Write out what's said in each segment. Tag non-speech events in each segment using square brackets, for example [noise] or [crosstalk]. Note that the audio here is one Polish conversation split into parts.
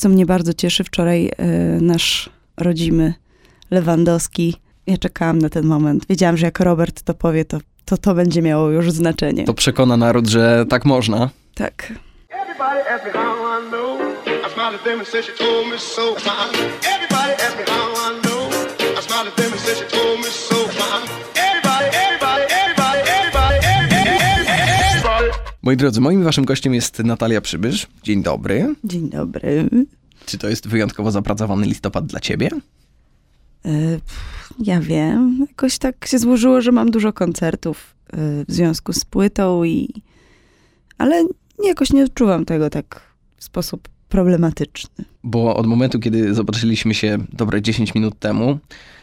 co mnie bardzo cieszy, wczoraj e, nasz rodzimy Lewandowski, ja czekałam na ten moment. Wiedziałam, że jak Robert to powie, to to, to będzie miało już znaczenie. To przekona naród, że tak można. Tak. Everybody Moi drodzy, moim waszym gościem jest Natalia Przybysz. Dzień dobry. Dzień dobry. Czy to jest wyjątkowo zapracowany listopad dla ciebie? E, Ja wiem. Jakoś tak się złożyło, że mam dużo koncertów e, w związku z płytą i... Ale jakoś nie odczuwam tego tak w sposób problematyczny. Bo od momentu, kiedy zobaczyliśmy się dobre 10 minut temu,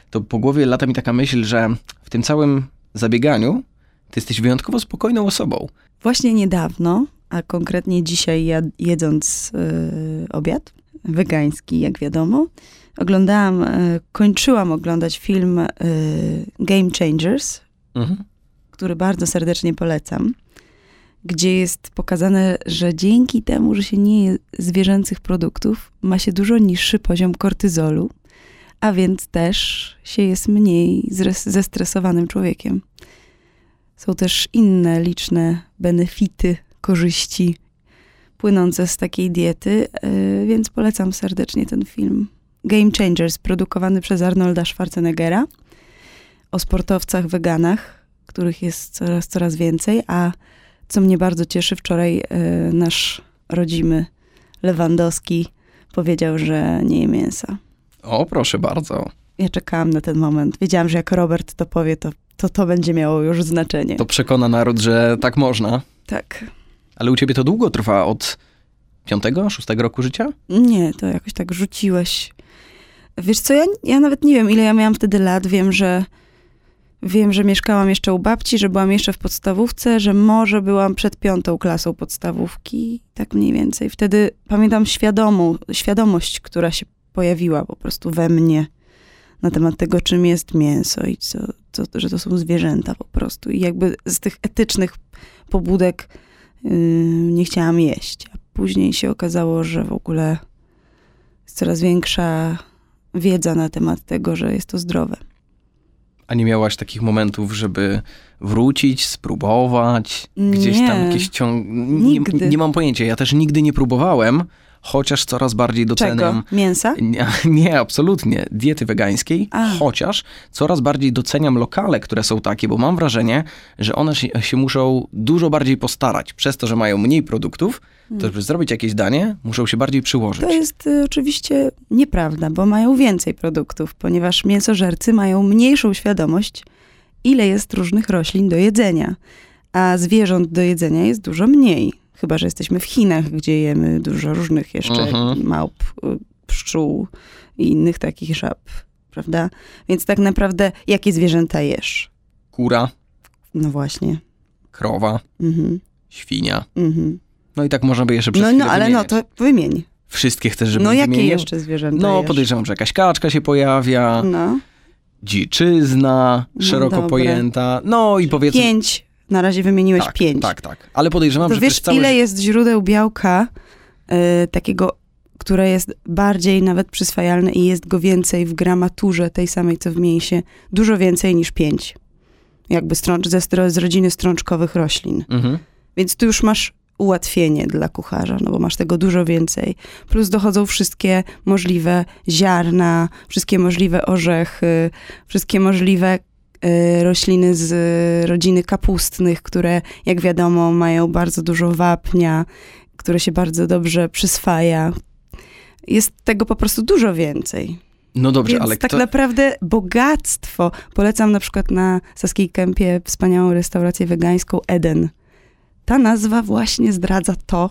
to po głowie lata mi taka myśl, że w tym całym zabieganiu ty jesteś wyjątkowo spokojną osobą. Właśnie niedawno, a konkretnie dzisiaj jad- jedząc e, obiad wegański, jak wiadomo, oglądałam, e, kończyłam oglądać film e, Game Changers, Mhm. który bardzo serdecznie polecam, gdzie jest pokazane, że dzięki temu, że się nie je zwierzęcych produktów, ma się dużo niższy poziom kortyzolu, a więc też się jest mniej zres- zestresowanym człowiekiem. Są też inne liczne benefity, korzyści płynące z takiej diety, yy, więc polecam serdecznie ten film. Game Changers, produkowany przez Arnolda Schwarzeneggera, o sportowcach weganach, których jest coraz, coraz więcej, a co mnie bardzo cieszy, wczoraj yy, nasz rodzimy Lewandowski powiedział, że nie je mięsa. O, proszę bardzo. Ja czekałam na ten moment. Wiedziałam, że jak Robert to powie, to to, to będzie miało już znaczenie. To przekona naród, że tak można. Tak. Ale u ciebie to długo trwa od piątego, szóstego roku życia? Nie, to jakoś tak rzuciłeś. Wiesz co, ja, ja nawet nie wiem, ile ja miałam wtedy lat. Wiem, że wiem, że mieszkałam jeszcze u babci, że byłam jeszcze w podstawówce, że może byłam przed piątą klasą podstawówki, tak mniej więcej. Wtedy pamiętam świadomą, świadomość, która się pojawiła po prostu we mnie na temat tego, czym jest mięso i co, co, że to są zwierzęta po prostu. I jakby z tych etycznych pobudek yy, nie chciałam jeść. A później się okazało, że w ogóle jest coraz większa wiedza na temat tego, że jest to zdrowe. A nie miałaś takich momentów, żeby wrócić, spróbować? Gdzieś tam Nie. jakieś ciąg... Nie, Nigdy. nie mam pojęcia, ja też nigdy nie próbowałem, chociaż coraz bardziej doceniam... Czego? Mięsa? Nie, [laughs] nie, absolutnie. Diety wegańskiej, A. chociaż coraz bardziej doceniam lokale, które są takie, bo mam wrażenie, że one się, się muszą dużo bardziej postarać. Przez to, że mają mniej produktów, to żeby zrobić jakieś danie, muszą się bardziej przyłożyć. To jest y, oczywiście nieprawda, bo mają więcej produktów, ponieważ mięsożercy mają mniejszą świadomość, ile jest różnych roślin do jedzenia, a zwierząt do jedzenia jest dużo mniej. Chyba, że jesteśmy w Chinach, gdzie jemy dużo różnych jeszcze Mhm. małp, y, pszczół i innych takich żab, prawda? Więc tak naprawdę, jakie zwierzęta jesz? Kura, No właśnie. krowa, Mhm. świnia. Mhm. No i tak można by jeszcze przez No, no, ale no, to wymień. Wszystkie chcesz, żeby No, jakie wymienił? jeszcze zwierzęta No, jesz? podejrzewam, że jakaś kaczka się pojawia, No. dziczyzna, No szeroko dobra. pojęta. No i powiedzmy... Pięć. Na razie wymieniłeś tak, pięć. Tak, tak. Ale podejrzewam, To że wiesz, całe ile jest źródeł białka y, takiego, które jest bardziej nawet przyswajalne i jest go więcej w gramaturze tej samej, co w mięsie, dużo więcej niż pięć. Jakby strącz, ze, z rodziny strączkowych roślin. Mhm. Więc tu już masz ułatwienie dla kucharza, no bo masz tego dużo więcej. Plus dochodzą wszystkie możliwe ziarna, wszystkie możliwe orzechy, wszystkie możliwe rośliny z y, rodziny kapustnych, które jak wiadomo mają bardzo dużo wapnia, które się bardzo dobrze przyswaja. Jest tego po prostu dużo więcej. No dobrze, Więc ale tak kto... naprawdę bogactwo. Polecam na przykład na Saskiej Kępie wspaniałą restaurację wegańską Eden. Ta nazwa właśnie zdradza to,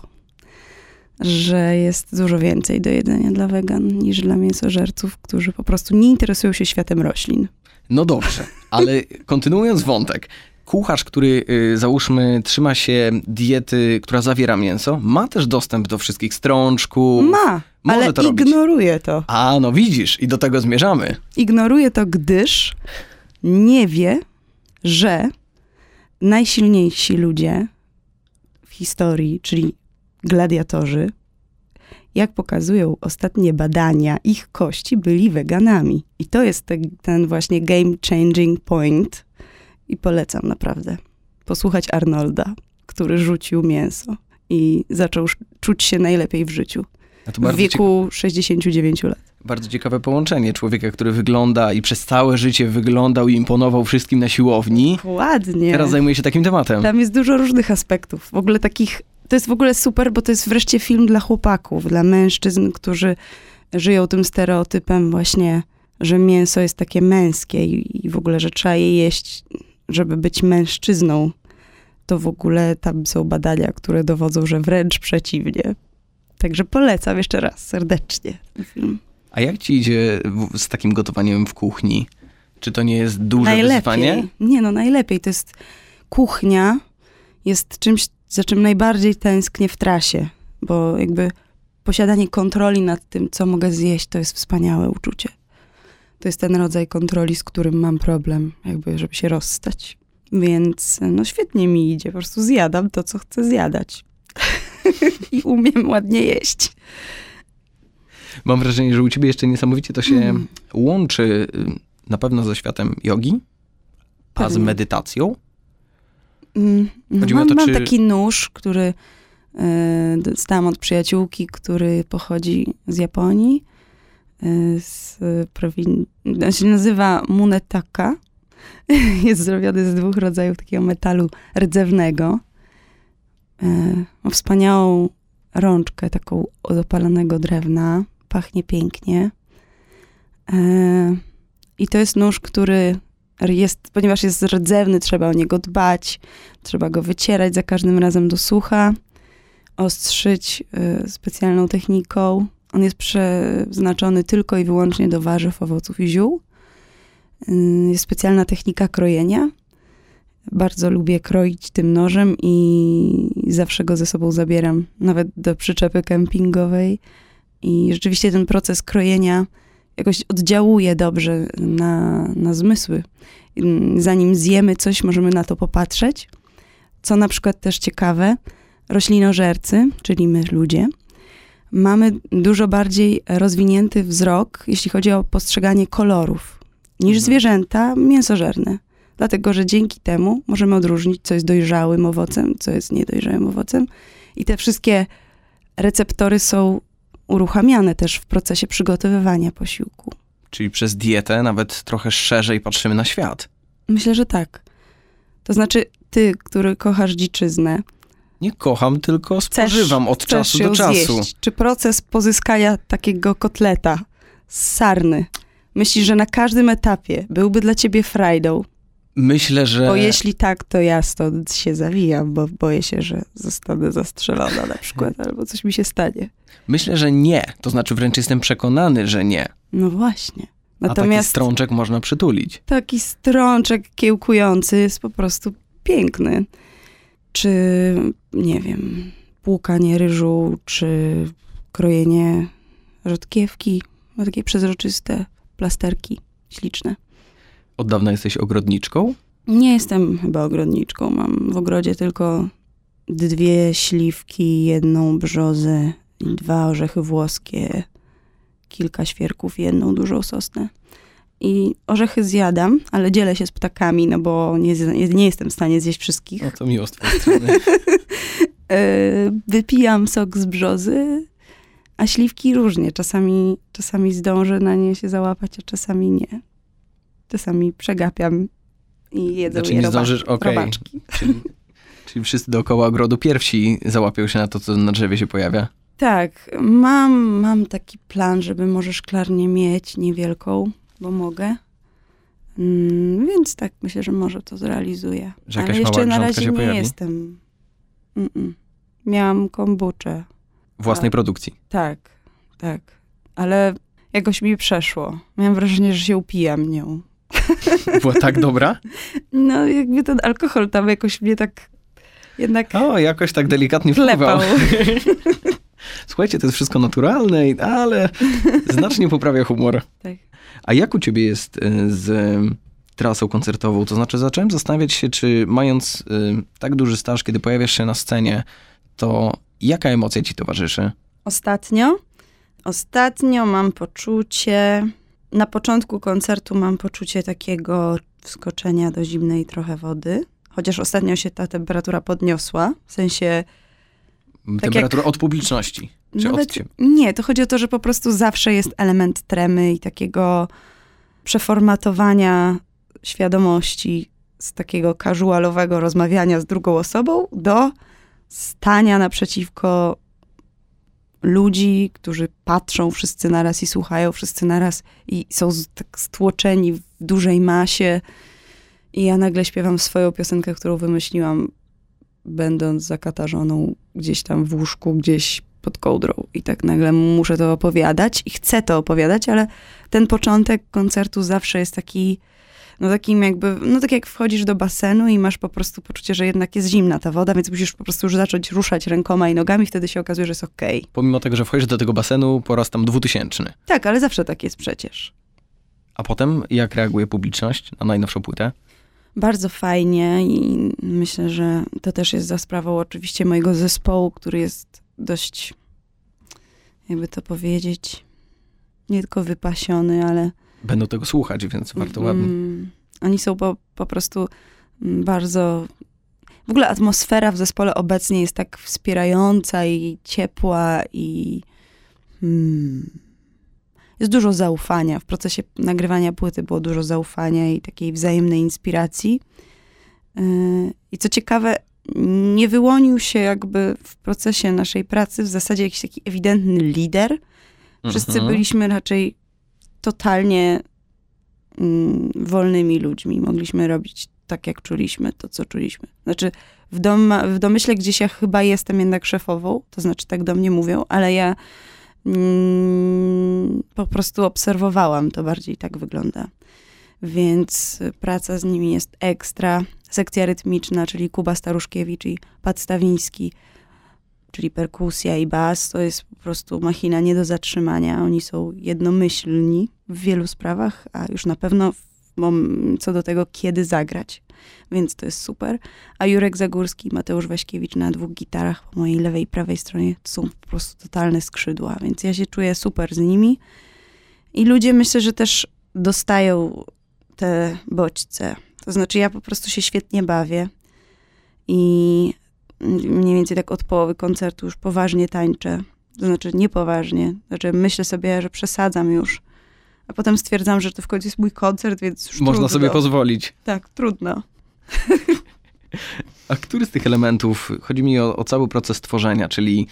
że jest dużo więcej do jedzenia dla wegan niż dla mięsożerców, którzy po prostu nie interesują się światem roślin. No dobrze, ale kontynuując wątek. Kucharz, który y, załóżmy trzyma się diety, która zawiera mięso, ma też dostęp do wszystkich strączków. Ma, Może ale to robić. ignoruje to. A, no widzisz, i do tego zmierzamy. Ignoruje to, gdyż nie wie, że najsilniejsi ludzie w historii, czyli gladiatorzy, jak pokazują ostatnie badania, ich kości byli weganami. I to jest te, ten właśnie game changing point. I polecam naprawdę posłuchać Arnolda, który rzucił mięso i zaczął czuć się najlepiej w życiu. W wieku 69 lat. bardzo ciekawe połączenie człowieka, który wygląda i przez całe życie wyglądał i imponował wszystkim na siłowni. Ładnie. Teraz zajmuje się takim tematem. Tam jest dużo różnych aspektów. W ogóle takich. To jest w ogóle super, bo to jest wreszcie film dla chłopaków, dla mężczyzn, którzy żyją tym stereotypem właśnie, że mięso jest takie męskie i, i w ogóle, że trzeba je jeść, żeby być mężczyzną. To w ogóle tam są badania, które dowodzą, że wręcz przeciwnie. Także polecam jeszcze raz serdecznie ten film. A jak ci idzie z takim gotowaniem w kuchni? Czy to nie jest duże wyzwanie? Nie no, najlepiej. To jest kuchnia, jest czymś, za czym najbardziej tęsknię w trasie, bo jakby posiadanie kontroli nad tym, co mogę zjeść, to jest wspaniałe uczucie. To jest ten rodzaj kontroli, z którym mam problem, jakby, żeby się rozstać. Więc no świetnie mi idzie, po prostu zjadam to, co chcę zjadać. [laughs] I umiem ładnie jeść. Mam wrażenie, że u ciebie jeszcze niesamowicie to się Mm. łączy y, na pewno ze światem jogi, a z Pewnie. medytacją. Mm, No, mam, to, mam czy- taki nóż, który y, dostałam od przyjaciółki, który pochodzi z Japonii. Y, z prowin... On się nazywa munetaka. [laughs] Jest zrobiony z dwóch rodzajów takiego metalu rdzewnego. Y, ma wspaniałą rączkę taką od opalonego drewna. Pachnie pięknie. I to jest nóż, który jest, ponieważ jest rdzewny, trzeba o niego dbać, trzeba go wycierać za każdym razem do sucha, ostrzyć y, specjalną techniką. On jest przeznaczony tylko i wyłącznie do warzyw, owoców i ziół. Y, jest specjalna technika krojenia. Bardzo lubię kroić tym nożem i zawsze go ze sobą zabieram, nawet do przyczepy kempingowej. I rzeczywiście ten proces krojenia jakoś oddziałuje dobrze na, na zmysły. Mm, Zanim zjemy coś, możemy na to popatrzeć. Co na przykład też ciekawe, roślinożercy, czyli my ludzie, mamy dużo bardziej rozwinięty wzrok, jeśli chodzi o postrzeganie kolorów, niż Mhm. zwierzęta mięsożerne. Dlatego, że dzięki temu możemy odróżnić, co jest dojrzałym owocem, co jest niedojrzałym owocem. I te wszystkie receptory są uruchamiane też w procesie przygotowywania posiłku. Czyli przez dietę nawet trochę szerzej patrzymy na świat. Myślę, że tak. To znaczy, ty, który kochasz dziczyznę, Nie kocham, tylko chcesz, spożywam od chcesz czasu do czasu. Zjeść. Czy proces pozyskania takiego kotleta z sarny, myślisz, że na każdym etapie byłby dla ciebie frajdą? Myślę, że Bo jeśli tak, to ja stąd się zawijam, bo boję się, że zostanę zastrzelona na przykład, [laughs] albo coś mi się stanie. myślę, że nie. To znaczy wręcz jestem przekonany, że nie. No właśnie. A taki Natomiast strączek można przytulić. taki strączek kiełkujący jest po prostu piękny. Czy, nie wiem, płukanie ryżu, czy krojenie rzodkiewki, ma takie przezroczyste plasterki śliczne. Od dawna jesteś ogrodniczką? Nie jestem chyba ogrodniczką. Mam w ogrodzie tylko dwie śliwki, jedną brzozę, dwa orzechy włoskie, kilka świerków i jedną dużą sosnę. I orzechy zjadam, ale dzielę się z ptakami, no bo nie, nie jestem w stanie zjeść wszystkich. No to miło z twojej strony. [laughs] E, Wypijam sok z brzozy, a śliwki różnie. Czasami, czasami zdążę na nie się załapać, a czasami nie. Czasami przegapiam i jedzą Znaczy je nie zdążysz, okej. robaczki. Czyli, czyli wszyscy dookoła ogrodu pierwsi załapią się na to, co na drzewie się pojawia. Tak, mam, mam taki plan, żeby może szklarnię mieć niewielką, bo mogę. Mm, więc tak, myślę, że może to zrealizuję. Że Ale jeszcze na razie nie pojawi? jestem. Mm-mm. Miałam kombuczę. Własnej A. produkcji. Tak, tak. Ale jakoś mi przeszło. Miałam wrażenie, że się upijam nią. [laughs] Była tak dobra? No, jakby ten alkohol tam jakoś mnie tak jednak O, jakoś tak delikatnie wpływał. [laughs] Słuchajcie, to jest wszystko naturalne, ale znacznie poprawia humor. Tak. A jak u ciebie jest y, z trasą koncertową? To znaczy zacząłem zastanawiać się, czy mając tak duży staż, kiedy pojawiasz się na scenie, to jaka emocja ci towarzyszy? Ostatnio Ostatnio mam poczucie, na początku koncertu mam poczucie takiego wskoczenia do zimnej trochę wody. Chociaż ostatnio się ta temperatura podniosła, w sensie Temperatura od publiczności, czy od ciebie? Nie, to chodzi o to, że po prostu zawsze jest element tremy i takiego przeformatowania świadomości z takiego casualowego rozmawiania z drugą osobą do stania naprzeciwko ludzi, którzy patrzą wszyscy naraz i słuchają wszyscy naraz i są z, tak stłoczeni w dużej masie. I ja nagle śpiewam swoją piosenkę, którą wymyśliłam, będąc zakatarzoną gdzieś tam w łóżku, gdzieś pod kołdrą. I tak nagle muszę to opowiadać i chcę to opowiadać, ale ten początek koncertu zawsze jest taki, no takim jakby, no tak jak wchodzisz do basenu i masz po prostu poczucie, że jednak jest zimna ta woda, więc musisz po prostu już zacząć ruszać rękoma i nogami, wtedy się okazuje, że jest okej. Pomimo tego, że wchodzisz do tego basenu po raz tam dwutysięczny. Tak, ale zawsze tak jest przecież. A potem jak reaguje publiczność na najnowszą płytę? Bardzo fajnie i myślę, że to też jest za sprawą oczywiście mojego zespołu, który jest dość, jakby to powiedzieć, nie tylko wypasiony, ale Będą tego słuchać, więc warto ładnie. Mm, Oni są po, po prostu mm, bardzo. W ogóle atmosfera w zespole obecnie jest tak wspierająca i ciepła i. Mm, jest dużo zaufania. W procesie nagrywania płyty było dużo zaufania i takiej wzajemnej inspiracji. Yy, I co ciekawe, nie wyłonił się jakby w procesie naszej pracy w zasadzie jakiś taki ewidentny lider. Wszyscy Mhm. byliśmy raczej totalnie mm, wolnymi ludźmi. Mogliśmy robić tak, jak czuliśmy, to, co czuliśmy. Znaczy, w, dom, w domyśle gdzieś ja chyba jestem jednak szefową, to znaczy tak do mnie mówią, ale ja mm, po prostu obserwowałam, to bardziej tak wygląda. Więc praca z nimi jest ekstra. Sekcja rytmiczna, czyli Kuba Staruszkiewicz i Pat Stawiński, czyli perkusja i bas, to jest po prostu machina nie do zatrzymania. Oni są jednomyślni w wielu sprawach, a już na pewno co do tego, kiedy zagrać. Więc to jest super. A Jurek Zagórski i Mateusz Waśkiewicz na dwóch gitarach po mojej lewej i prawej stronie to są po prostu totalne skrzydła, więc ja się czuję super z nimi. I ludzie myślę, że też dostają te bodźce. To znaczy ja po prostu się świetnie bawię i mniej więcej tak od połowy koncertu już poważnie tańczę. To znaczy niepoważnie. Znaczy myślę sobie, że przesadzam już. A potem stwierdzam, że to w końcu jest mój koncert, więc już Można trudno. sobie pozwolić. Tak, trudno. [laughs] A który z tych elementów, chodzi mi o, o cały proces tworzenia, czyli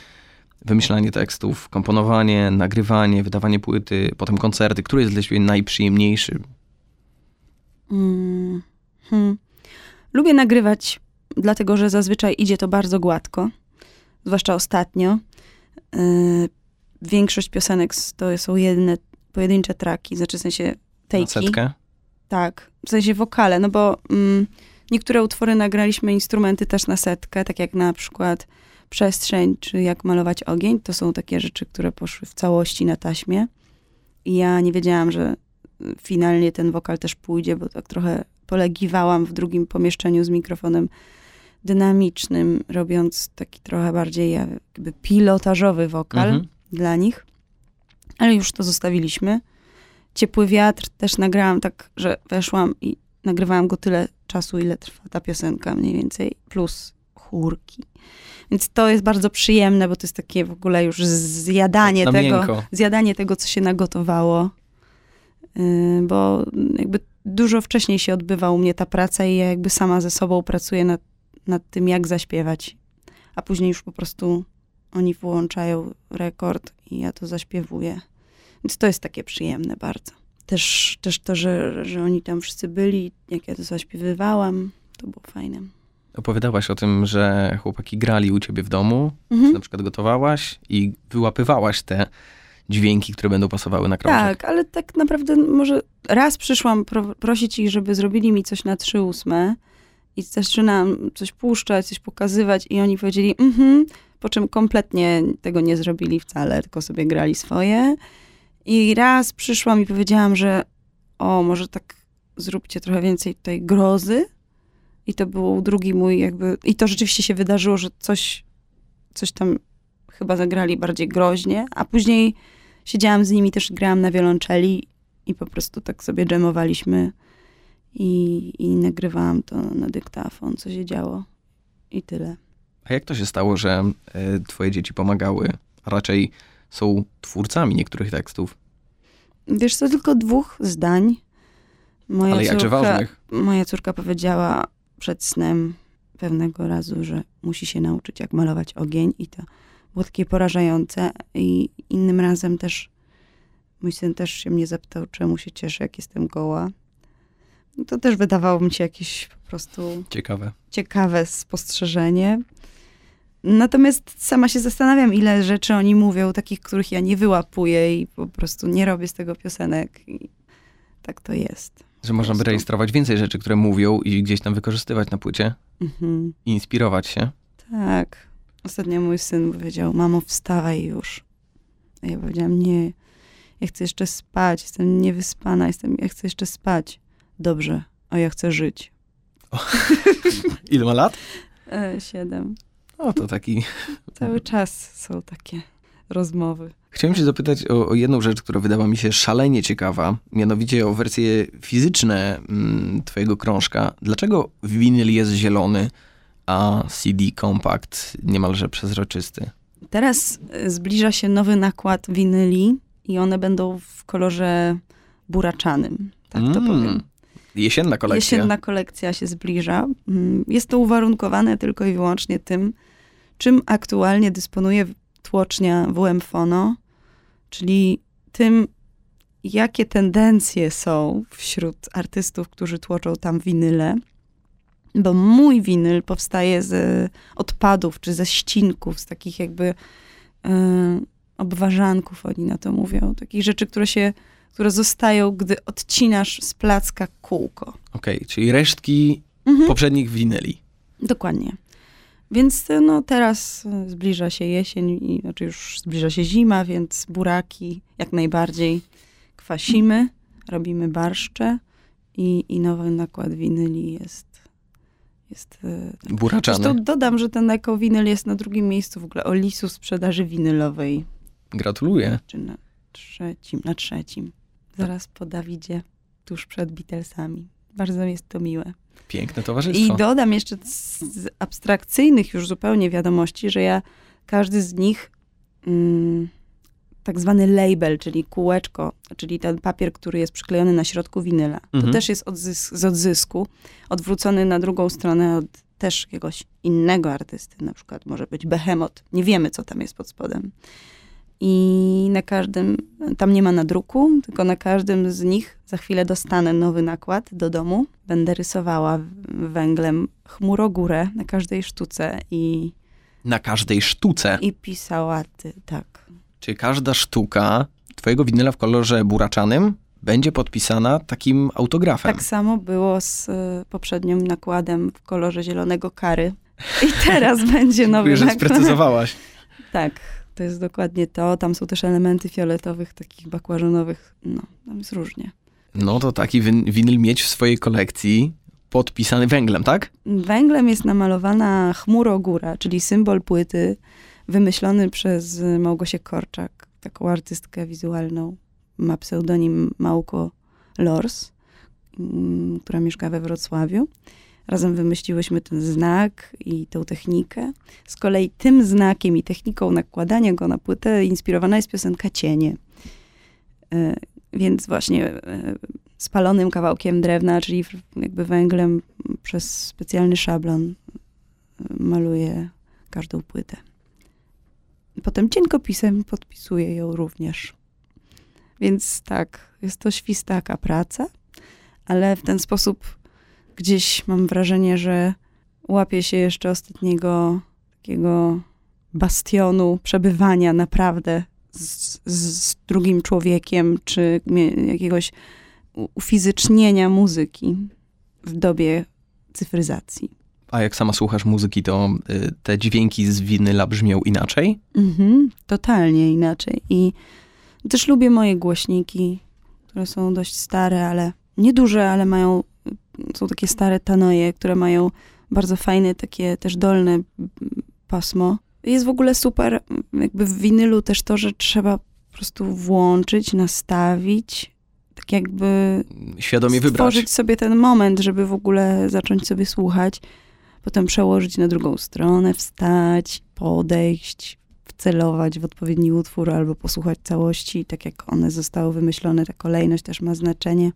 wymyślanie tekstów, komponowanie, nagrywanie, wydawanie płyty, potem koncerty, który jest dla ciebie najprzyjemniejszy? Mm, hmm. Lubię nagrywać, dlatego że zazwyczaj idzie to bardzo gładko, zwłaszcza ostatnio. Yy, większość piosenek to są jedne pojedyncze traki, znaczy w sensie tejki. setkę? Tak, w sensie wokale, no bo mm, niektóre utwory nagraliśmy instrumenty też na setkę, tak jak na przykład Przestrzeń, czy Jak malować ogień. To są takie rzeczy, które poszły w całości na taśmie. I ja nie wiedziałam, że y, finalnie ten wokal też pójdzie, bo tak trochę polegiwałam w drugim pomieszczeniu z mikrofonem dynamicznym, robiąc taki trochę bardziej jakby pilotażowy wokal Mhm. dla nich. Ale już to zostawiliśmy. Ciepły wiatr też nagrałam tak, że weszłam i nagrywałam go tyle czasu, ile trwa ta piosenka mniej więcej, plus chórki. Więc to jest bardzo przyjemne, bo to jest takie w ogóle już zjadanie Na tego, miękko. zjadanie tego, co się nagotowało. Yy, bo jakby dużo wcześniej się odbywa u mnie ta praca i ja jakby sama ze sobą pracuję nad, nad tym, jak zaśpiewać. A później już po prostu oni włączają rekord i ja to zaśpiewuję. Więc to jest takie przyjemne bardzo. Też, też to, że, że oni tam wszyscy byli, jak ja to zaśpiewywałam, to było fajne. Opowiadałaś o tym, że chłopaki grali u ciebie w domu, Mhm. na przykład gotowałaś i wyłapywałaś te dźwięki, które będą pasowały na krążek. Tak, ale tak naprawdę może raz przyszłam pro, prosić ich, żeby zrobili mi coś na trzy ósme i zaczynam coś puszczać, coś pokazywać i oni powiedzieli mhm, po czym kompletnie tego nie zrobili wcale, tylko sobie grali swoje. I raz przyszłam i powiedziałam, że o, może tak zróbcie trochę więcej tej grozy. I to był drugi mój jakby, i to rzeczywiście się wydarzyło, że coś, coś tam chyba zagrali bardziej groźnie, a później siedziałam z nimi, też grałam na wiolonczeli i po prostu tak sobie dżemowaliśmy i, i nagrywałam to na dyktafon, co się działo i tyle. A jak to się stało, że e, twoje dzieci pomagały, a raczej są twórcami niektórych tekstów? Wiesz co, tylko dwóch zdań. Moja Ale jakże córka, ważnych. Moja córka powiedziała przed snem pewnego razu, że musi się nauczyć, jak malować ogień i to było takie porażające. I innym razem też mój syn też się mnie zapytał, czemu się cieszę, jak jestem goła. No to też wydawało mi się jakieś po prostu Ciekawe. ciekawe spostrzeżenie. Natomiast sama się zastanawiam, ile rzeczy oni mówią, takich, których ja nie wyłapuję i po prostu nie robię z tego piosenek. I tak to jest. Że można by rejestrować więcej rzeczy, które mówią i gdzieś tam wykorzystywać na płycie Mhm. i inspirować się. Tak. Ostatnio mój syn powiedział, mamo, wstawaj już. A ja powiedziałam, nie, ja chcę jeszcze spać, jestem niewyspana, jestem, ja chcę jeszcze spać. Dobrze, a ja chcę żyć. [laughs] Ile ma lat? E, siedem. O, to taki... [laughs] Cały czas są takie rozmowy. Chciałem cię zapytać o, o jedną rzecz, która wydała mi się szalenie ciekawa, mianowicie o wersje fizyczne mm, twojego krążka. Dlaczego winyl jest zielony, a CD kompakt niemalże przezroczysty? Teraz e, zbliża się nowy nakład winyli i one będą w kolorze buraczanym. Tak to Mm, powiem. Jesienna kolekcja. Jesienna kolekcja się zbliża. Mm, Jest to uwarunkowane tylko i wyłącznie tym, czym aktualnie dysponuje tłocznia WM Fono, czyli tym, jakie tendencje są wśród artystów, którzy tłoczą tam winyle. Bo mój winyl powstaje z odpadów, czy ze ścinków, z takich jakby e, obwarzanków, oni na to mówią. Takich rzeczy, które się, które zostają, gdy odcinasz z placka kółko. Okej, czyli resztki Mhm. poprzednich winyli. Dokładnie. Więc e, no, teraz e, zbliża się jesień, i, znaczy już zbliża się zima, więc buraki jak najbardziej kwasimy, robimy barszcze i, i nowy nakład winyli jest. jest tak. Buraczany. Zresztą dodam, że ten ekowinyl jest na drugim miejscu w ogóle Olisu sprzedaży winylowej, Gratuluję. czy na trzecim, na trzecim. Zaraz po Dawidzie, tuż przed Beatlesami. Bardzo jest to miłe. Piękne I towarzystwo. dodam jeszcze z z abstrakcyjnych już zupełnie wiadomości, że ja każdy z nich mm, tak zwany label, czyli kółeczko, czyli ten papier, który jest przyklejony na środku winyla. To Mhm. też jest odzys- z odzysku, odwrócony na drugą stronę od też jakiegoś innego artysty, na przykład może być Behemoth. Nie wiemy, co tam jest pod spodem. I na każdym, tam nie ma nadruku, tylko na każdym z nich za chwilę dostanę nowy nakład do domu. Będę rysowała węglem chmurogórę na każdej sztuce i, Na każdej sztuce. i pisała, ty, tak. Czy każda sztuka twojego winyla w kolorze buraczanym będzie podpisana takim autografem? Tak samo było z y, poprzednim nakładem w kolorze zielonego kary. I teraz [laughs] będzie nowy Dziękuję, że nakład. sprecyzowałaś. Tak, to jest dokładnie to. Tam są też elementy fioletowych, takich bakłażanowych. No, tam jest różnie. No to taki win- winyl mieć w swojej kolekcji podpisany węglem, tak? Węglem jest namalowana chmurogóra, czyli symbol płyty wymyślony przez Małgosię Korczak, taką artystkę wizualną. Ma pseudonim Małko Lors, mm, która mieszka we Wrocławiu. Razem wymyśliłyśmy ten znak i tą technikę. Z kolei tym znakiem i techniką nakładania go na płytę inspirowana jest piosenka Cienie. E, Więc właśnie e, spalonym kawałkiem drewna, czyli jakby węglem przez specjalny szablon e, maluję każdą płytę. Potem cienkopisem podpisuję ją również. Więc tak, jest to świstaka praca, ale w ten sposób gdzieś mam wrażenie, że łapię się jeszcze ostatniego takiego bastionu przebywania naprawdę z, z, drugim człowiekiem, czy jakiegoś ufizycznienia muzyki w dobie cyfryzacji. A jak sama słuchasz muzyki, to y, te dźwięki z winyla brzmią inaczej? Mhm, totalnie inaczej. I też lubię moje głośniki, które są dość stare, ale nieduże, ale mają, są takie stare tanoje, które mają bardzo fajne, takie też dolne pasmo. Jest w ogóle super, jakby w winylu też to, że trzeba prostu włączyć, nastawić, tak jakby Świadomie wybrać. stworzyć sobie ten moment, żeby w ogóle zacząć sobie słuchać, potem przełożyć na drugą stronę, wstać, podejść, wcelować w odpowiedni utwór albo posłuchać całości, tak jak one zostały wymyślone, ta kolejność też ma znaczenie.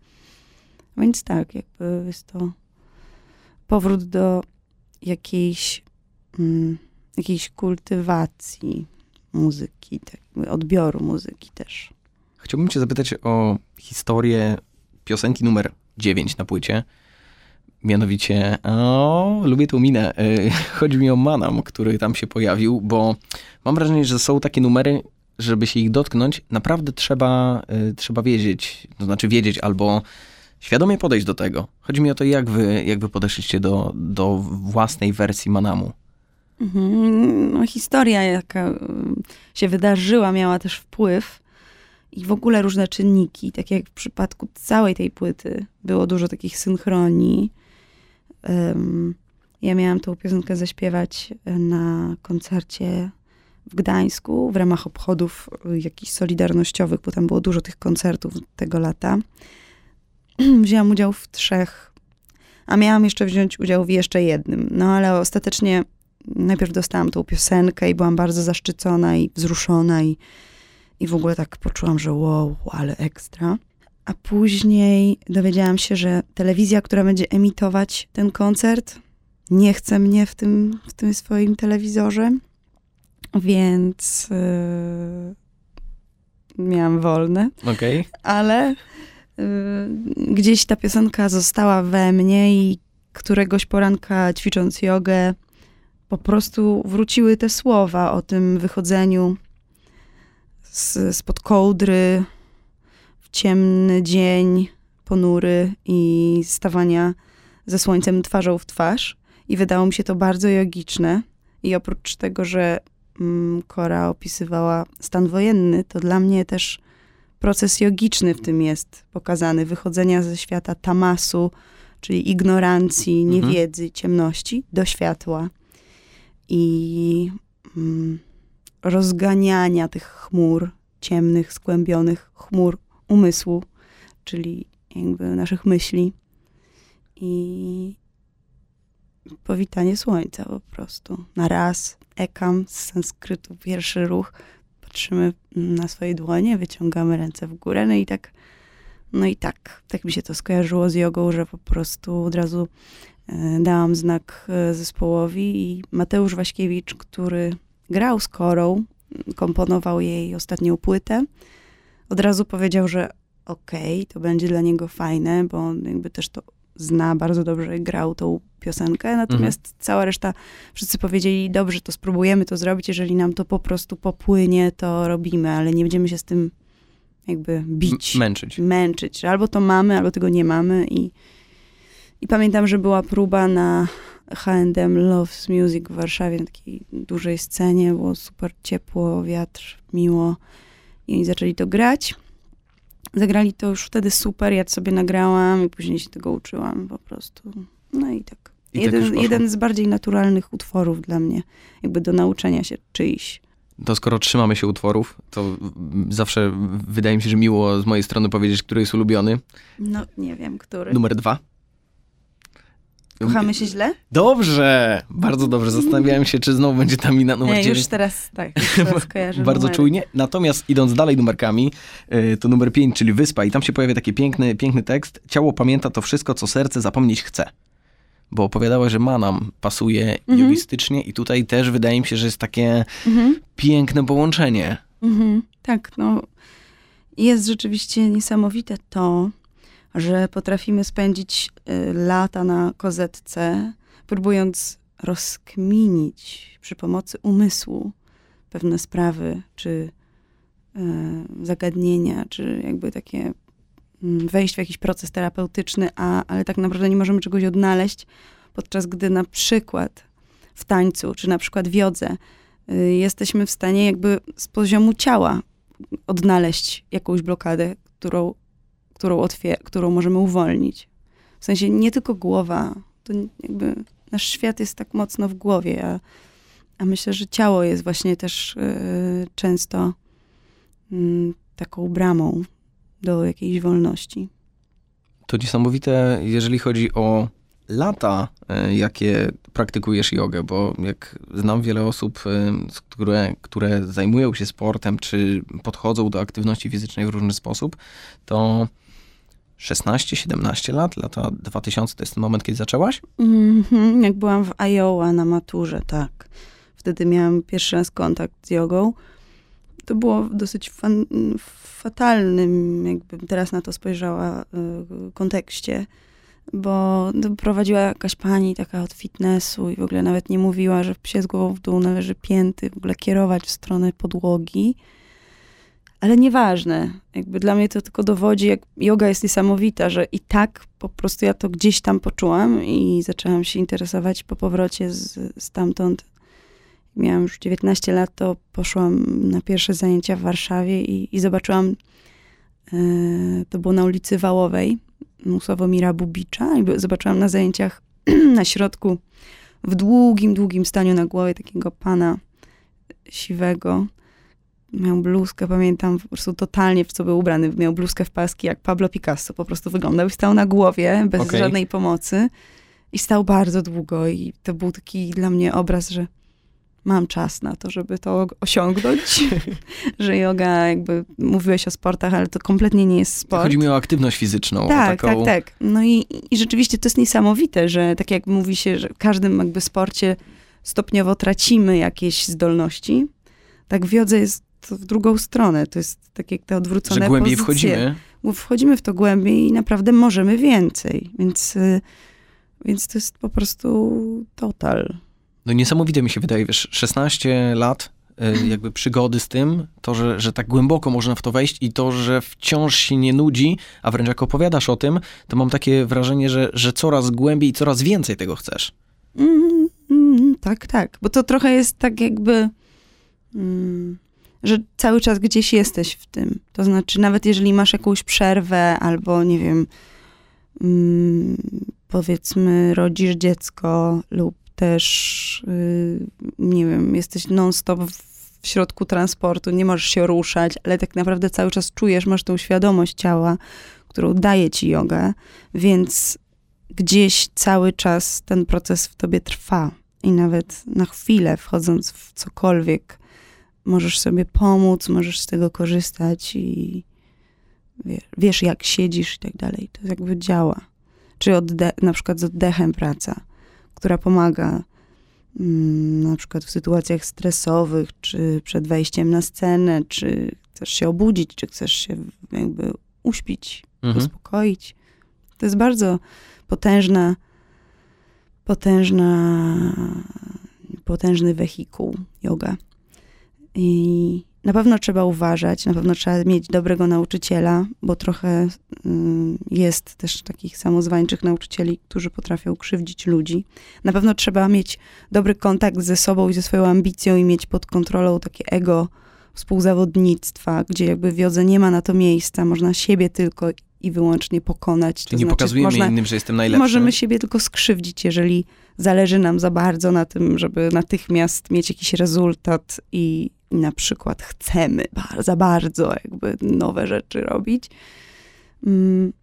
Więc tak, jakby jest to powrót do jakiejś, mm, jakiejś kultywacji muzyki, tak, odbioru muzyki też. Chciałbym cię zapytać o historię piosenki numer 9 na płycie. Mianowicie, o, lubię tą minę. Y, [laughs] Chodzi mi o Manam, który tam się pojawił, bo mam wrażenie, że są takie numery, żeby się ich dotknąć, naprawdę trzeba, y, trzeba wiedzieć, to znaczy wiedzieć albo świadomie podejść do tego. Chodzi mi o to, jak wy, jak wy podeszliście do, do własnej wersji Manamu. Mhm. No, historia, jaka y, się wydarzyła, miała też wpływ i w ogóle różne czynniki. Tak jak w przypadku całej tej płyty było dużo takich synchronii. Ym, ja miałam tą piosenkę zaśpiewać na koncercie w Gdańsku w ramach obchodów y, jakichś solidarnościowych, bo tam było dużo tych koncertów tego lata. [clears throat] Wzięłam udział w trzech, a miałam jeszcze wziąć udział w jeszcze jednym. No ale ostatecznie najpierw dostałam tą piosenkę i byłam bardzo zaszczycona i wzruszona i, i w ogóle tak poczułam, że wow, ale ekstra. A później dowiedziałam się, że telewizja, która będzie emitować ten koncert, nie chce mnie w tym, w tym swoim telewizorze, więc yy, miałam wolne Okej? ale y, gdzieś ta piosenka została we mnie i któregoś poranka ćwicząc jogę po prostu wróciły te słowa o tym wychodzeniu z, spod kołdry w ciemny dzień ponury i stawania ze słońcem twarzą w twarz. I wydało mi się to bardzo jogiczne. I oprócz tego, że mm, Kora opisywała stan wojenny, to dla mnie też proces jogiczny w tym jest pokazany. Wychodzenia ze świata tamasu, czyli ignorancji, Mhm. niewiedzy, ciemności, do światła. I mm, rozganiania tych chmur, ciemnych, skłębionych chmur umysłu, czyli jakby naszych myśli. I powitanie słońca po prostu. Na raz, ekam z sanskrytu, pierwszy ruch. Patrzymy na swoje dłonie, wyciągamy ręce w górę, no i tak, no i tak, tak mi się to skojarzyło z jogą, że po prostu od razu e, dałam znak e, zespołowi i Mateusz Waśkiewicz, który grał z Korą, komponował jej ostatnią płytę, od razu powiedział, że okej, to będzie dla niego fajne, bo on jakby też to zna bardzo dobrze grał tą piosenkę, natomiast cała reszta, wszyscy powiedzieli, dobrze, to spróbujemy to zrobić, jeżeli nam to po prostu popłynie, to robimy, ale nie będziemy się z tym jakby bić, M- męczyć. męczyć, albo to mamy, albo tego nie mamy i, i pamiętam, że była próba na H&M Loves Music w Warszawie, na takiej dużej scenie, było super ciepło, wiatr, miło i oni zaczęli to grać. Zagrali to już wtedy super, ja to sobie nagrałam i później się tego uczyłam po prostu. No i tak. Tak jeden, poszło. jeden z bardziej naturalnych utworów dla mnie, jakby do nauczenia się czyjś. To skoro trzymamy się utworów, to zawsze wydaje mi się, że miło z mojej strony powiedzieć, który jest ulubiony. No, nie wiem, który. Numer dwa. Kochamy się źle? Dobrze, bardzo dobrze. Zastanawiałem się, czy znowu będzie ta mina numer Nie, 9. już teraz tak, już [laughs] teraz kojarzę Bardzo numery. czujnie. Natomiast idąc dalej numerkami, y, to numer 5, czyli Wyspa i tam się pojawia taki piękny, piękny tekst. Ciało pamięta to wszystko, co serce zapomnieć chce. Bo opowiadałaś, że manam pasuje Mhm. jogistycznie i tutaj też wydaje mi się, że jest takie Mhm. piękne połączenie. Mhm, tak, no. Jest rzeczywiście niesamowite to, że potrafimy spędzić y, lata na kozetce, próbując rozkminić przy pomocy umysłu pewne sprawy, czy y, zagadnienia, czy jakby takie wejść w jakiś proces terapeutyczny, a, ale tak naprawdę nie możemy czegoś odnaleźć, podczas gdy na przykład w tańcu, czy na przykład w jodze y, jesteśmy w stanie jakby z poziomu ciała odnaleźć jakąś blokadę, którą, którą, otwier- którą możemy uwolnić. W sensie nie tylko głowa, to jakby nasz świat jest tak mocno w głowie, a, a myślę, że ciało jest właśnie też y, często mm, taką bramą do jakiejś wolności. To niesamowite, jeżeli chodzi o lata, e, jakie praktykujesz jogę, bo jak znam wiele osób, e, które, które zajmują się sportem, czy podchodzą do aktywności fizycznej w różny sposób, to 16-17 lat, lata 2000 to jest ten moment, kiedy zaczęłaś? Mhm, jak byłam w Iowa na maturze, tak. Wtedy miałam pierwszy raz kontakt z jogą. To było dosyć fan, fatalnym, jakbym teraz na to spojrzała, y, kontekście, bo prowadziła jakaś pani taka od fitnessu i w ogóle nawet nie mówiła, że się z głową w dół należy pięty, w ogóle kierować w stronę podłogi. Ale nieważne. Jakby dla mnie to tylko dowodzi, jak yoga jest niesamowita, że i tak po prostu ja to gdzieś tam poczułam i zaczęłam się interesować po powrocie z, stamtąd. Miałam już 19 lat, to poszłam na pierwsze zajęcia w Warszawie i, i zobaczyłam, e, to było na ulicy Wałowej, u Sławomira Bubicza i zobaczyłam na zajęciach [clears throat] na środku, w długim, długim staniu na głowie takiego pana siwego, miał bluzkę, pamiętam po prostu totalnie w co był ubrany. Miał bluzkę w paski jak Pablo Picasso, po prostu wyglądał i stał na głowie, bez okay. żadnej pomocy. I stał bardzo długo i to był taki dla mnie obraz, że mam czas na to, żeby to osiągnąć, [laughs] że yoga, jakby mówiłeś o sportach, ale to kompletnie nie jest sport. Chodzi mi o aktywność fizyczną. Tak, taką... tak, tak. No i, i rzeczywiście to jest niesamowite, że tak jak mówi się, że w każdym jakby sporcie stopniowo tracimy jakieś zdolności, tak w jodze jest w drugą stronę. To jest tak jak te odwrócone Że głębiej pozycje. wchodzimy. Wchodzimy w to głębiej i naprawdę możemy więcej. Więc, y, więc to jest po prostu total. No niesamowite mi się wydaje, wiesz, 16 lat y, [clears throat] jakby przygody z tym, to, że, że tak głęboko można w to wejść i to, że wciąż się nie nudzi, a wręcz jak opowiadasz o tym, to mam takie wrażenie, że, że coraz głębiej, coraz więcej tego chcesz. Mm, mm, tak, tak. Bo to trochę jest tak jakby... Mm, że cały czas gdzieś jesteś w tym. To znaczy, nawet jeżeli masz jakąś przerwę albo nie wiem, mm, powiedzmy, rodzisz dziecko lub też, yy, nie wiem, jesteś non-stop w, środku transportu, nie możesz się ruszać, ale tak naprawdę cały czas czujesz, masz tą świadomość ciała, którą daje ci yoga, więc gdzieś cały czas ten proces w tobie trwa. I nawet na chwilę, wchodząc w cokolwiek, możesz sobie pomóc, możesz z tego korzystać i wiesz, wiesz jak siedzisz i tak dalej. To jakby działa. Czy na przykład z oddechem praca, która pomaga mm, na przykład w sytuacjach stresowych, czy przed wejściem na scenę, czy chcesz się obudzić, czy chcesz się jakby uśpić, mhm. uspokoić. To jest bardzo potężna, potężna, potężny wehikuł yoga. I na pewno trzeba uważać, na pewno trzeba mieć dobrego nauczyciela, bo trochę mm, jest też takich samozwańczych nauczycieli, którzy potrafią krzywdzić ludzi. Na pewno trzeba mieć dobry kontakt ze sobą i ze swoją ambicją i mieć pod kontrolą takie ego współzawodnictwa, gdzie jakby w jodze nie ma na to miejsca, można siebie tylko i wyłącznie pokonać. Czyli to nie znaczy, pokazujemy można, innym, że jestem najlepszy. Możemy siebie tylko skrzywdzić, jeżeli zależy nam za bardzo na tym, żeby natychmiast mieć jakiś rezultat i na przykład chcemy za bardzo jakby nowe rzeczy robić. Mm,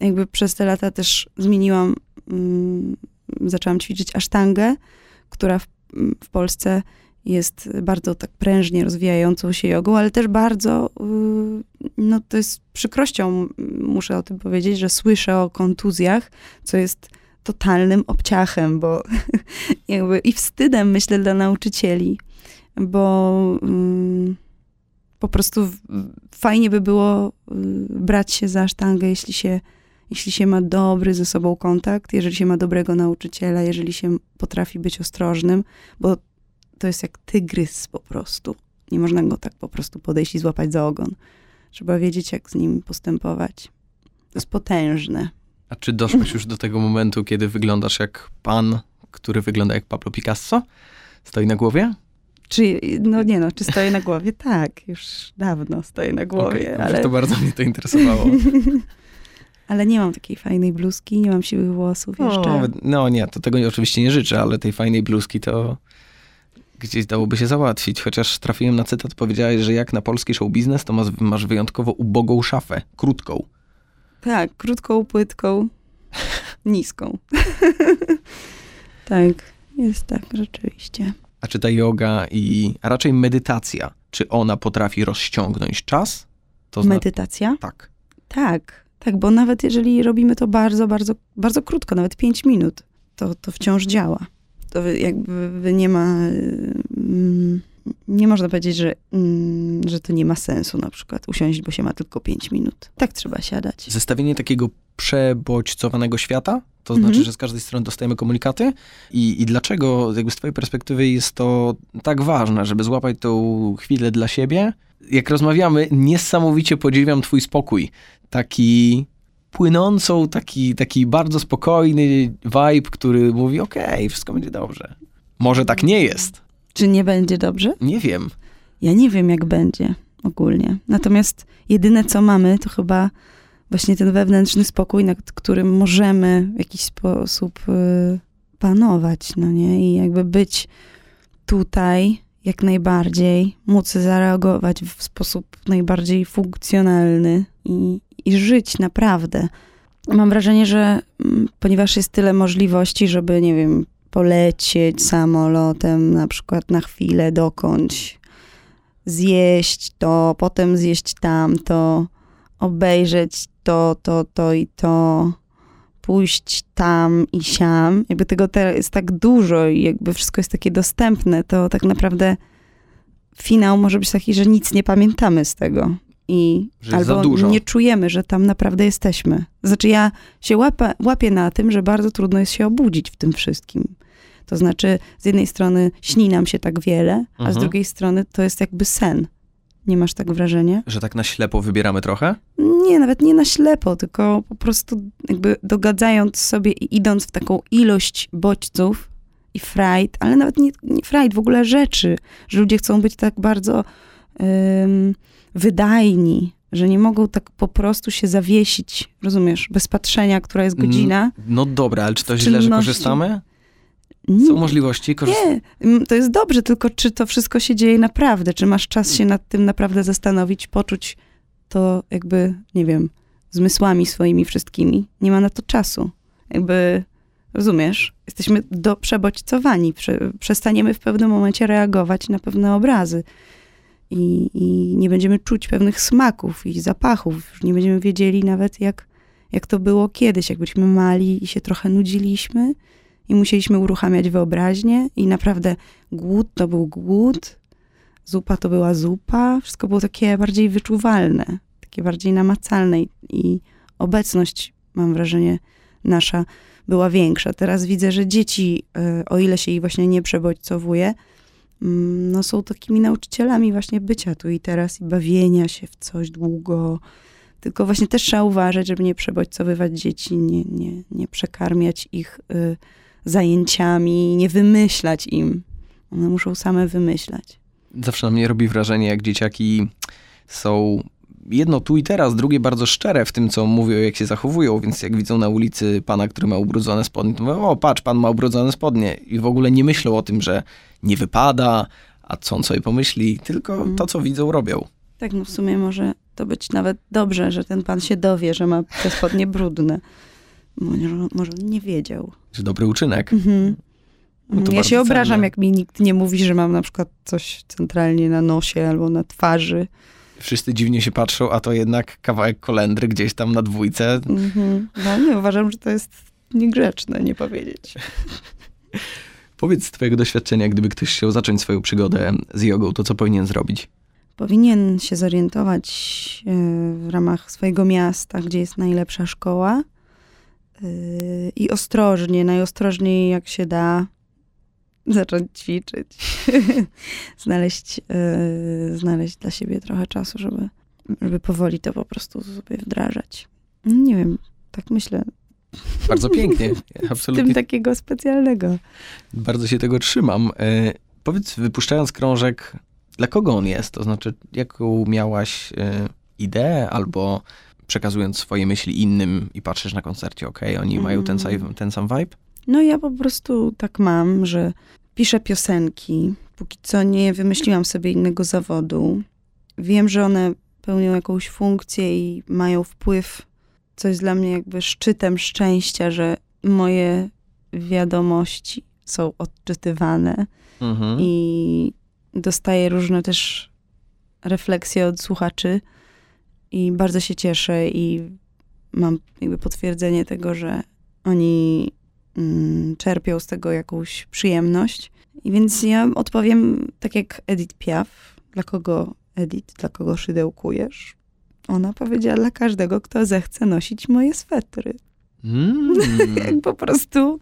jakby przez te lata też zmieniłam, mm, zaczęłam ćwiczyć asztangę, która w, w Polsce jest bardzo tak prężnie rozwijającą się jogą, ale też bardzo, y, no to jest przykrością, muszę o tym powiedzieć, że słyszę o kontuzjach, co jest totalnym obciachem, bo [laughs] jakby i wstydem, myślę, dla nauczycieli, bo mm, po prostu fajnie by było y, brać się za sztangę, jeśli się, jeśli się ma dobry ze sobą kontakt, jeżeli się ma dobrego nauczyciela, jeżeli się potrafi być ostrożnym, bo to jest jak tygrys po prostu. Nie można go tak po prostu podejść i złapać za ogon. Trzeba wiedzieć, jak z nim postępować. To jest potężne. A czy doszłeś już do tego momentu, kiedy wyglądasz jak pan, który wygląda jak Pablo Picasso? Stoi na głowie? Czy, no nie no, czy stoję na głowie? [laughs] Tak, już dawno stoję na głowie. Okay, ale to bardzo mnie to interesowało. [laughs] ale nie mam takiej fajnej bluzki, nie mam siwych włosów jeszcze. No, no nie, to tego oczywiście nie życzę, ale tej fajnej bluzki to Gdzieś dałoby się załatwić, chociaż trafiłem na cytat, powiedziałeś, że jak na polski show biznes, to masz, masz wyjątkowo ubogą szafę, krótką. Tak, krótką, płytką, [laughs] niską. tak, jest tak, rzeczywiście. A czy ta yoga i, a raczej medytacja, czy ona potrafi rozciągnąć czas? To zna- Medytacja? tak. Tak, tak, bo nawet jeżeli robimy to bardzo, bardzo, bardzo krótko, nawet 5 minut, to, to wciąż działa. To jakby nie ma, mm, nie można powiedzieć, że, mm, że to nie ma sensu na przykład usiąść, bo się ma tylko 5 minut. Tak trzeba siadać. Zestawienie takiego przebodźcowanego świata, to Mhm. znaczy, że z każdej strony dostajemy komunikaty i, i dlaczego jakby z twojej perspektywy jest to tak ważne, żeby złapać tą chwilę dla siebie. Jak rozmawiamy, niesamowicie podziwiam twój spokój. Taki płynącą, taki, taki bardzo spokojny vibe, który mówi, okej, wszystko będzie dobrze. Może tak nie jest. Czy nie będzie dobrze? Nie wiem. Ja nie wiem, jak będzie ogólnie. Natomiast jedyne, co mamy, to chyba właśnie ten wewnętrzny spokój, nad którym możemy w jakiś sposób y, panować, no nie? I jakby być tutaj jak najbardziej, móc zareagować w sposób najbardziej funkcjonalny i, i żyć naprawdę. Mam wrażenie, że mm, ponieważ jest tyle możliwości, żeby, nie wiem, polecieć samolotem na przykład na chwilę dokądś, zjeść to, potem zjeść tamto, obejrzeć to, to, to i to, pójść tam i siam. Jakby tego te- jest tak dużo i jakby wszystko jest takie dostępne, to tak naprawdę finał może być taki, że nic nie pamiętamy z tego. I albo nie czujemy, że tam naprawdę jesteśmy. Znaczy ja się łapę, łapię na tym, że bardzo trudno jest się obudzić w tym wszystkim. To znaczy, z jednej strony śni nam się tak wiele, a z Mhm. drugiej strony to jest jakby sen. Nie masz tak wrażenia? Że tak na ślepo wybieramy trochę? Nie, nawet nie na ślepo, tylko po prostu jakby dogadzając sobie i idąc w taką ilość bodźców i frajd, ale nawet nie, nie frajd, w ogóle rzeczy, że ludzie chcą być tak bardzo wydajni, że nie mogą tak po prostu się zawiesić, rozumiesz, bez patrzenia, która jest godzina. No dobra, ale czy to źle, że korzystamy? Nie, Są możliwości korzystania? nie, mm, to jest dobrze, tylko czy to wszystko się dzieje naprawdę? Czy masz czas się nad tym naprawdę zastanowić, poczuć to jakby, nie wiem, zmysłami swoimi wszystkimi? Nie ma na to czasu. Jakby, rozumiesz? Jesteśmy do przebodźcowani. Prze, przestaniemy w pewnym momencie reagować na pewne obrazy. I, I nie będziemy czuć pewnych smaków i zapachów. Już nie będziemy wiedzieli nawet, jak, jak to było kiedyś, jak byliśmy mali i się trochę nudziliśmy i musieliśmy uruchamiać wyobraźnię i naprawdę głód to był głód, zupa to była zupa, wszystko było takie bardziej wyczuwalne, takie bardziej namacalne i, i obecność, mam wrażenie, nasza była większa. Teraz widzę, że dzieci, e, o ile się ich właśnie nie przebodźcowuje, no są takimi nauczycielami właśnie bycia tu i teraz i bawienia się w coś długo. Tylko właśnie też trzeba uważać, żeby nie przebodźcowywać dzieci, nie, nie, nie przekarmiać ich y, zajęciami, nie wymyślać im. One muszą same wymyślać. Zawsze na mnie robi wrażenie, jak dzieciaki są jedno tu i teraz, drugie bardzo szczere w tym, co mówią, jak się zachowują, więc jak widzą na ulicy pana, który ma ubrudzone spodnie, to mówią, o patrz, pan ma ubrudzone spodnie i w ogóle nie myślą o tym, że nie wypada, a co on sobie pomyśli, tylko Mhm. to, co widzą, robią. Tak, no w sumie może to być nawet dobrze, że ten pan się dowie, że ma te spodnie brudne. Może, może on nie wiedział. Czy dobry uczynek. Mhm. No ja się obrażam, cenne. jak mi nikt nie mówi, że mam na przykład coś centralnie na nosie albo na twarzy. Wszyscy dziwnie się patrzą, a to jednak kawałek kolendry gdzieś tam na dwójce. Mhm. No nie, uważam, że to jest niegrzeczne nie powiedzieć. [laughs] Powiedz z twojego doświadczenia, gdyby ktoś chciał zacząć swoją przygodę z jogą, to co powinien zrobić? powinien się zorientować e, w ramach swojego miasta, gdzie jest najlepsza szkoła e, i ostrożnie, najostrożniej jak się da, zacząć ćwiczyć. [laughs] znaleźć, e, znaleźć dla siebie trochę czasu, żeby, żeby powoli to po prostu sobie wdrażać. Nie wiem, tak myślę. Bardzo pięknie. [laughs] Z tym Absolutnie takiego specjalnego. bardzo się tego trzymam. E, powiedz, wypuszczając krążek, dla kogo on jest? To znaczy, jaką miałaś e, ideę albo przekazując swoje myśli innym i patrzysz na koncercie, okej, oni mają ten, Mm. sam- ten sam vibe? No ja po prostu tak mam, że piszę piosenki, póki co nie wymyśliłam sobie innego zawodu. Wiem, że one pełnią jakąś funkcję i mają wpływ, co jest dla mnie jakby szczytem szczęścia, że moje wiadomości są odczytywane Mhm. i dostaję różne też refleksje od słuchaczy i bardzo się cieszę i mam jakby potwierdzenie tego, że oni czerpią z tego jakąś przyjemność. I więc ja odpowiem tak jak Edith Piaf. Dla kogo Edith, dla kogo szydełkujesz? Ona powiedziała dla każdego, kto zechce nosić moje swetry. Mm. [laughs] Jak po prostu,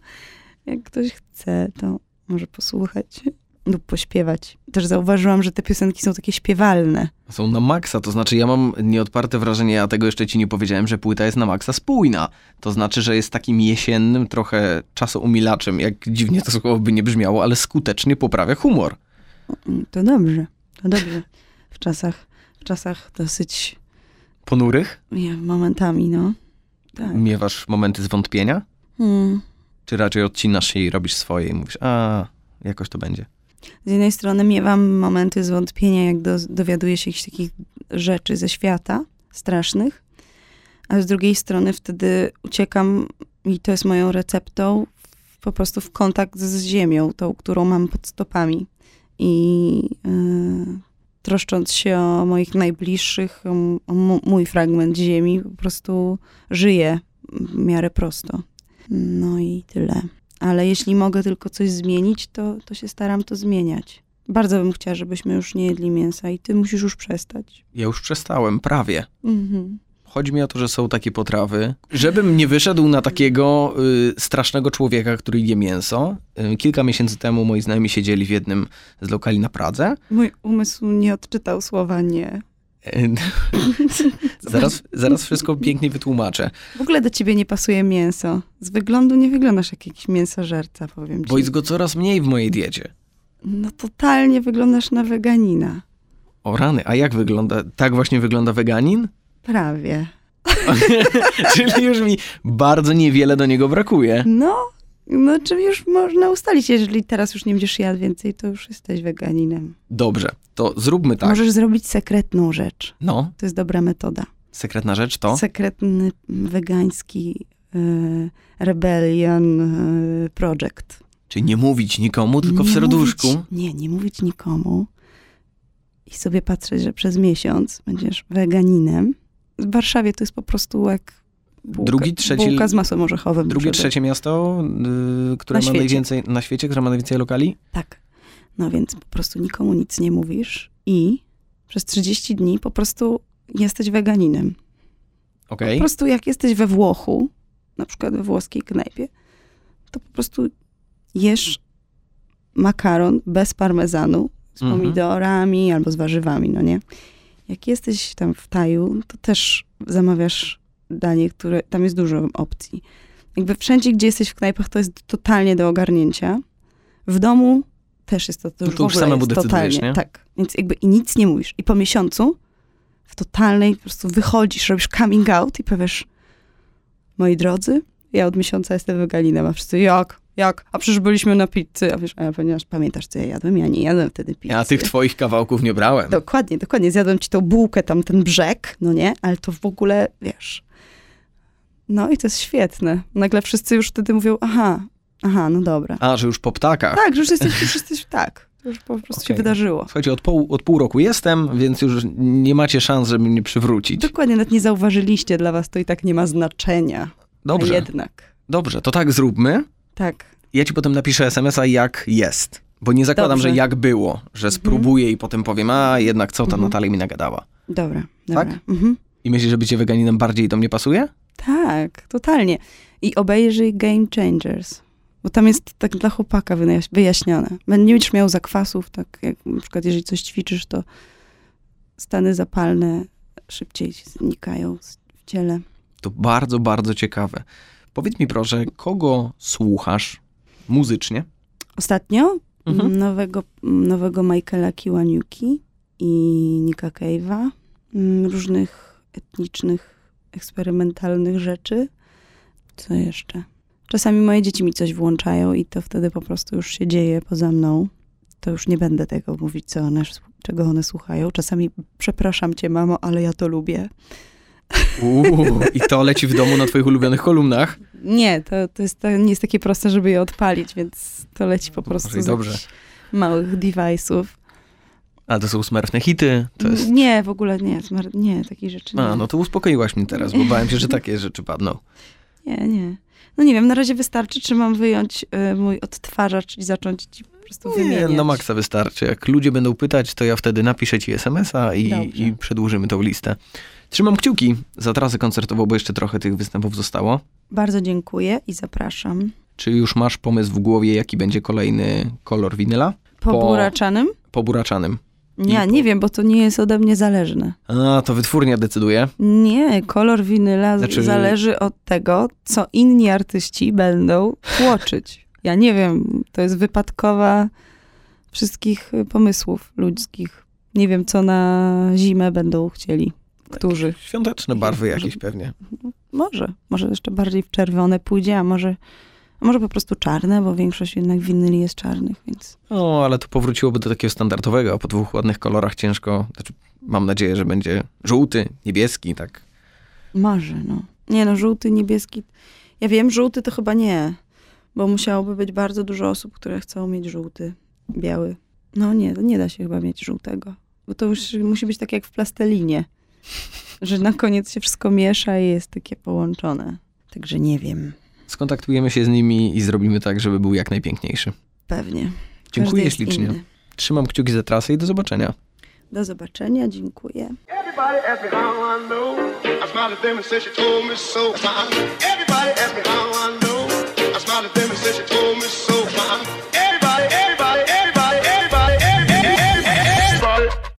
jak ktoś chce, to może posłuchać lub pośpiewać. Też zauważyłam, że te piosenki są takie śpiewalne. Są na maksa, to znaczy ja mam nieodparte wrażenie, a tego jeszcze ci nie powiedziałem, że płyta jest na maksa spójna. To znaczy, że jest takim jesiennym, trochę czasoumilaczem, jak dziwnie to słowo by nie brzmiało, ale skutecznie poprawia humor. To dobrze, to dobrze. W czasach, w czasach dosyć, Ponurych? nie, momentami, no. Tak. Miewasz momenty zwątpienia? Hmm. Czy raczej odcinasz się i robisz swoje i mówisz, a jakoś to będzie? Z jednej strony miewam momenty zwątpienia, jak do, dowiaduję się jakichś takich rzeczy ze świata strasznych, a z drugiej strony wtedy uciekam i to jest moją receptą po prostu w kontakt z ziemią, tą, którą mam pod stopami. I yy, troszcząc się o moich najbliższych, o, mój fragment ziemi, po prostu żyję w miarę prosto. No i tyle ale jeśli mogę tylko coś zmienić, to, to się staram to zmieniać. Bardzo bym chciała, żebyśmy już nie jedli mięsa i ty musisz już przestać. Ja już przestałem, prawie. Mhm. Chodzi mi o to, że są takie potrawy. Żebym nie wyszedł na takiego y, strasznego człowieka, który je mięso. Y, kilka miesięcy temu moi znajomi siedzieli w jednym z lokali na Pradze. Mój umysł nie odczytał słowa nie. Y, zaraz, zaraz wszystko pięknie wytłumaczę. W ogóle do ciebie nie pasuje mięso. Z wyglądu nie wyglądasz jak jakiś mięsożerca, powiem ci. Bo jest go coraz mniej w mojej diecie. No totalnie wyglądasz na weganina. O rany, a jak wygląda? Tak właśnie wygląda weganin? Prawie. [laughs] Czyli już mi bardzo niewiele do niego brakuje. No, no czym już można ustalić, jeżeli teraz już nie będziesz jadł więcej, to już jesteś weganinem. Dobrze, to zróbmy tak. Możesz zrobić sekretną rzecz. No, To jest dobra metoda. sekretna rzecz to? Sekretny wegański y, rebellion y, project. Czyli nie mówić nikomu, tylko w Nie serduszku. Mówić, nie, nie mówić nikomu i sobie patrzeć, że przez miesiąc będziesz weganinem. W Warszawie to jest po prostu jak bułka, Drugi, trzeci- bułka z masłem orzechowym. Drugie, żeby- trzecie miasto, y, które Na ma świecie. najwięcej na świecie, które ma najwięcej lokali? Tak. No więc po prostu nikomu nic nie mówisz i przez 30 dni po prostu jesteś weganinem. Okej. Po prostu jak jesteś we Włochu, na przykład we włoskiej knajpie, to po prostu jesz makaron bez parmezanu, z Mhm. pomidorami albo z warzywami, no nie? Jak jesteś tam w Taju, to też zamawiasz danie, które, tam jest dużo opcji. Jakby wszędzie, gdzie jesteś w knajpach, to jest totalnie do ogarnięcia. W domu też jest to, to No już to już ogóle samemu totalnie. nie? Tak, więc jakby i nic nie mówisz. I po miesiącu w totalnej po prostu wychodzisz, robisz coming out i powiesz, moi drodzy, ja od miesiąca jestem weganinem, a wszyscy, jak? Jak? A przecież byliśmy na pizzy, a wiesz, a ponieważ pamiętasz, co ja jadłem? Ja nie jadłem wtedy pizzy. Ja tych twoich kawałków nie brałem. Dokładnie, dokładnie. Zjadłem ci tą bułkę, tam ten brzeg, no nie? Ale to w ogóle, wiesz... No i to jest świetne. Nagle wszyscy już wtedy mówią, aha, aha, no dobra. A, że już po ptakach. Tak, że już jesteś, już jesteś, tak. To już po prostu się Okej. wydarzyło. Słuchajcie, od pół, od pół roku jestem, więc już nie macie szans, żeby mnie przywrócić. Dokładnie, nawet nie zauważyliście, dla was to i tak nie ma znaczenia. Dobrze, A jednak. dobrze, to tak zróbmy. Tak. Ja ci potem napiszę SMS-a, jak jest. Bo nie zakładam, Dobrze. że jak było, że spróbuję i potem powiem, a jednak co ta Mhm. Natalia mi nagadała. Dobra, dobra. Tak? Mhm. I myślisz, że bycie weganinem bardziej do mnie pasuje? Tak, totalnie. I obejrzyj Game Changers. Bo tam jest tak dla chłopaka wyjaś- wyjaśnione. Nie będziesz miał zakwasów, tak jak na przykład jeżeli coś ćwiczysz, to stany zapalne szybciej ci znikają w ciele. To bardzo, bardzo ciekawe. Powiedz mi proszę, kogo słuchasz muzycznie? Ostatnio Mhm. nowego, nowego Michaela Kiwaniuki i Nika Cave'a. mm, Różnych etnicznych, eksperymentalnych rzeczy. Co jeszcze? Czasami moje dzieci mi coś włączają i to wtedy po prostu już się dzieje poza mną. to już nie będę tego mówić, co one, czego one słuchają. Czasami przepraszam cię, mamo, ale ja to lubię. Uuu, I to leci w domu na twoich ulubionych kolumnach? Nie, to, to, jest, to nie jest takie proste, żeby je odpalić, więc to leci po prostu Może i z dobrze. małych device'ów. A to są smerfne hity? To jest... Nie, w ogóle nie, zmar- nie, takich rzeczy nie. A, no to uspokoiłaś mnie teraz, bo bałem się, że [laughs] takie rzeczy padną. Nie, nie. No nie wiem, na razie wystarczy, czy mam wyjąć y, mój odtwarzacz i zacząć ci po prostu Nie, wymieniać. na maksa wystarczy. Jak ludzie będą pytać, to ja wtedy napiszę ci SMS-a i, Dobrze. i przedłużymy tą listę. Trzymam kciuki za trasę koncertową, bo jeszcze trochę tych występów zostało. Bardzo dziękuję i zapraszam. Czy już masz pomysł w głowie, jaki będzie kolejny kolor winyla? Po, Po- buraczanym? Po buraczanym. Ja po- nie wiem, bo to nie jest ode mnie zależne. A, to wytwórnia decyduje. Nie, kolor winyla Znaczy- zależy od tego, co inni artyści będą tłoczyć. Ja nie wiem, to jest wypadkowa wszystkich y, pomysłów ludzkich. Nie wiem, co na zimę będą chcieli. Którzy? Świąteczne barwy jakieś pewnie. Może. Może jeszcze bardziej w czerwone pójdzie, a może, może po prostu czarne, bo większość jednak winyli jest czarnych, więc O, ale to powróciłoby do takiego standardowego, a po dwóch ładnych kolorach ciężko. Znaczy, mam nadzieję, że będzie żółty, niebieski, tak. może, no. Nie no, żółty, niebieski. Ja wiem, żółty to chyba nie, bo musiałoby być bardzo dużo osób, które chcą mieć żółty, biały. No nie, to nie da się chyba mieć żółtego, bo to już musi być tak jak w plastellinie, że na koniec się wszystko miesza i jest takie połączone. Także nie wiem, Skontaktujemy się z nimi i zrobimy tak, żeby był jak najpiękniejszy. pewnie. Każdy Dziękuję jest ślicznie. inny. Trzymam kciuki za trasę i do zobaczenia. Do zobaczenia, dziękuję. Everybody